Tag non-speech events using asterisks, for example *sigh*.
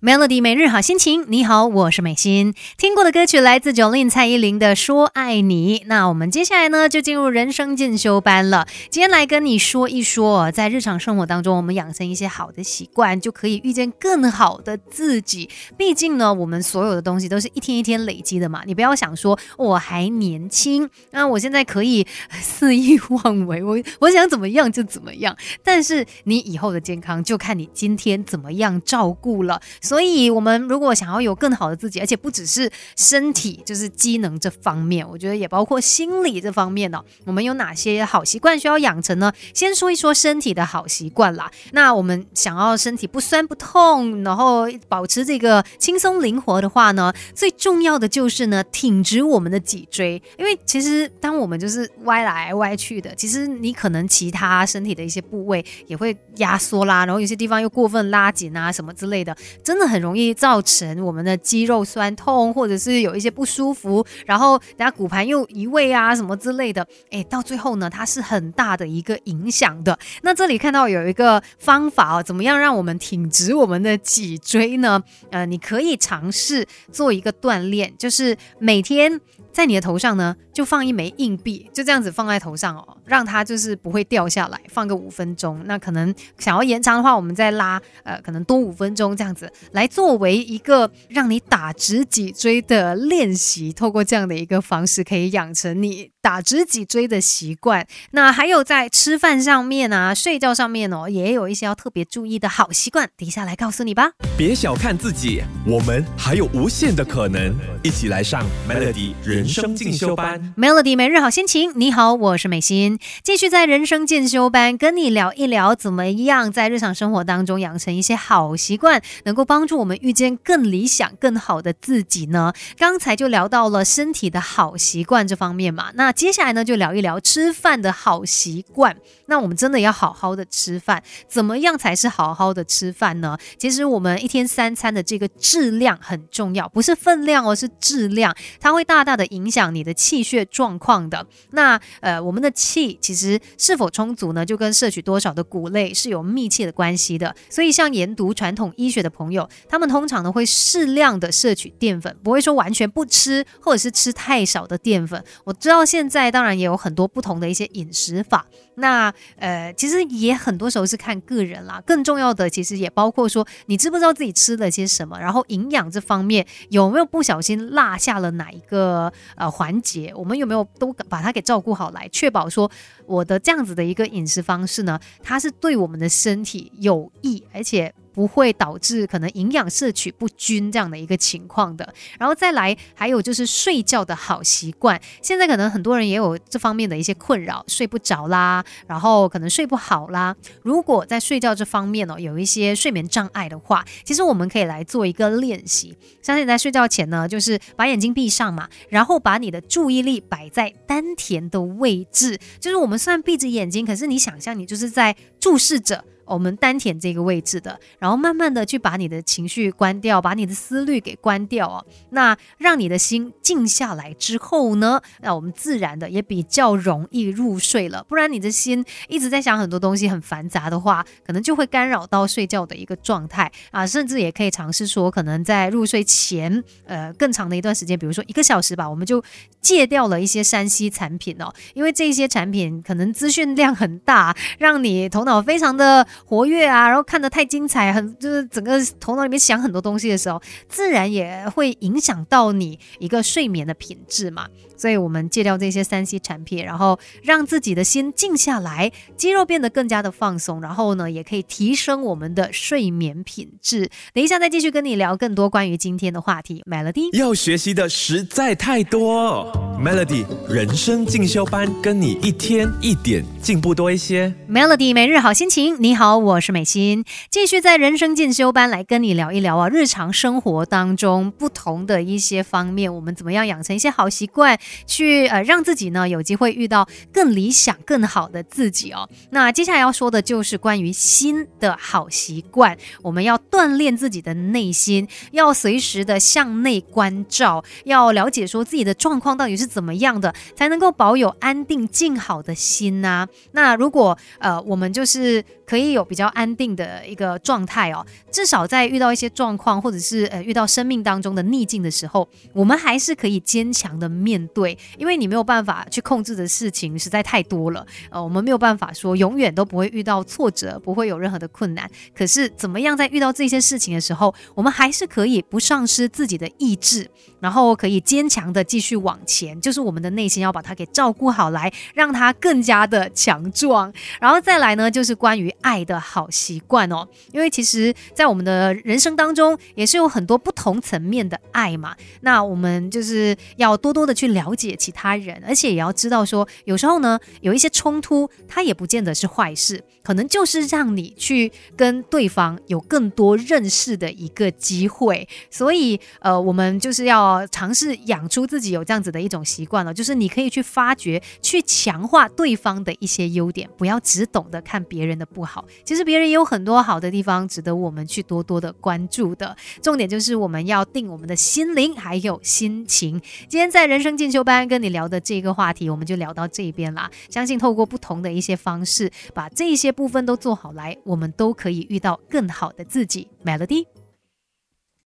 Melody 每日好心情，你好，我是美心。听过的歌曲来自 Jolin 蔡依林的《说爱你》。那我们接下来呢，就进入人生进修班了。今天来跟你说一说，在日常生活当中，我们养成一些好的习惯，就可以遇见更好的自己。毕竟呢，我们所有的东西都是一天一天累积的嘛。你不要想说我还年轻，那我现在可以肆意妄为，我 *laughs* 我想怎么样就怎么样。但是你以后的健康，就看你今天怎么样照顾了。所以，我们如果想要有更好的自己，而且不只是身体，就是机能这方面，我觉得也包括心理这方面呢。我们有哪些好习惯需要养成呢？先说一说身体的好习惯啦。那我们想要身体不酸不痛，然后保持这个轻松灵活的话呢，最重要的就是呢，挺直我们的脊椎。因为其实当我们就是歪来歪去的，其实你可能其他身体的一些部位也会压缩啦，然后有些地方又过分拉紧啊，什么之类的，真。真的很容易造成我们的肌肉酸痛，或者是有一些不舒服，然后等下骨盘又移位啊什么之类的，哎，到最后呢，它是很大的一个影响的。那这里看到有一个方法哦，怎么样让我们挺直我们的脊椎呢？呃，你可以尝试做一个锻炼，就是每天。在你的头上呢，就放一枚硬币，就这样子放在头上哦，让它就是不会掉下来，放个五分钟。那可能想要延长的话，我们再拉，呃，可能多五分钟这样子，来作为一个让你打直脊椎的练习。透过这样的一个方式，可以养成你打直脊椎的习惯。那还有在吃饭上面啊，睡觉上面哦，也有一些要特别注意的好习惯。等一下来告诉你吧。别小看自己，我们还有无限的可能。一起来上 Melody 人。人生进修班，Melody 每日好心情。你好，我是美心，继续在人生进修班跟你聊一聊，怎么样在日常生活当中养成一些好习惯，能够帮助我们遇见更理想、更好的自己呢？刚才就聊到了身体的好习惯这方面嘛，那接下来呢，就聊一聊吃饭的好习惯。那我们真的要好好的吃饭，怎么样才是好好的吃饭呢？其实我们一天三餐的这个质量很重要，不是分量哦，是质量，它会大大的影。响你的气血状况的那呃，我们的气其实是否充足呢？就跟摄取多少的谷类是有密切的关系的。所以像研读传统医学的朋友，他们通常呢会适量的摄取淀粉，不会说完全不吃，或者是吃太少的淀粉。我知道现现在当然也有很多不同的一些饮食法，那呃，其实也很多时候是看个人啦。更重要的其实也包括说，你知不知道自己吃了些什么，然后营养这方面有没有不小心落下了哪一个。呃，环节我们有没有都把它给照顾好来，确保说我的这样子的一个饮食方式呢，它是对我们的身体有益，而且。不会导致可能营养摄取不均这样的一个情况的，然后再来还有就是睡觉的好习惯。现在可能很多人也有这方面的一些困扰，睡不着啦，然后可能睡不好啦。如果在睡觉这方面哦有一些睡眠障碍的话，其实我们可以来做一个练习。相信在睡觉前呢，就是把眼睛闭上嘛，然后把你的注意力摆在丹田的位置，就是我们虽然闭着眼睛，可是你想象你就是在注视着。我们丹田这个位置的，然后慢慢的去把你的情绪关掉，把你的思虑给关掉哦。那让你的心静下来之后呢，那我们自然的也比较容易入睡了。不然你的心一直在想很多东西，很繁杂的话，可能就会干扰到睡觉的一个状态啊。甚至也可以尝试说，可能在入睡前，呃，更长的一段时间，比如说一个小时吧，我们就戒掉了一些山西产品哦，因为这些产品可能资讯量很大，让你头脑非常的。活跃啊，然后看得太精彩，很就是整个头脑里面想很多东西的时候，自然也会影响到你一个睡眠的品质嘛。所以，我们戒掉这些三 C 产品，然后让自己的心静下来，肌肉变得更加的放松，然后呢，也可以提升我们的睡眠品质。等一下再继续跟你聊更多关于今天的话题。Melody 要学习的实在太多，Melody 人生进修班跟你一天一点进步多一些。Melody 每日好心情，你好。我是美心，继续在人生进修班来跟你聊一聊啊，日常生活当中不同的一些方面，我们怎么样养成一些好习惯，去呃让自己呢有机会遇到更理想、更好的自己哦。那接下来要说的就是关于心的好习惯，我们要锻炼自己的内心，要随时的向内关照，要了解说自己的状况到底是怎么样的才能够保有安定静好的心呢？那如果呃我们就是可以有比较安定的一个状态哦，至少在遇到一些状况或者是呃遇到生命当中的逆境的时候，我们还是可以坚强的面对，因为你没有办法去控制的事情实在太多了。呃，我们没有办法说永远都不会遇到挫折，不会有任何的困难。可是怎么样在遇到这些事情的时候，我们还是可以不丧失自己的意志，然后可以坚强的继续往前。就是我们的内心要把它给照顾好来，让它更加的强壮。然后再来呢，就是关于爱的好习惯哦。因为其实，在我们的人生当中，也是有很多不同层面的爱嘛。那我们就是要多多的去了解其他人，而且也要知道说，有时候呢，有一些冲突，它也不见得是坏事，可能就是让你去跟对方有更多认识的一个机会。所以，呃，我们就是要尝试养出自己有这样子的一种习惯了，就是你可以去发掘、去强化对方的一些优点，不要只懂得看别人的不好。其实别人也有很多好的地方，值得我们去多多的关注的。重点就是我们要定我们的心灵还有心情。今天在人生进修班跟你聊的这个话题，我们就聊到这边啦。相信透过不同的一些方式，把这些部分都做好来，我们都可以遇到更好的自己。Melody。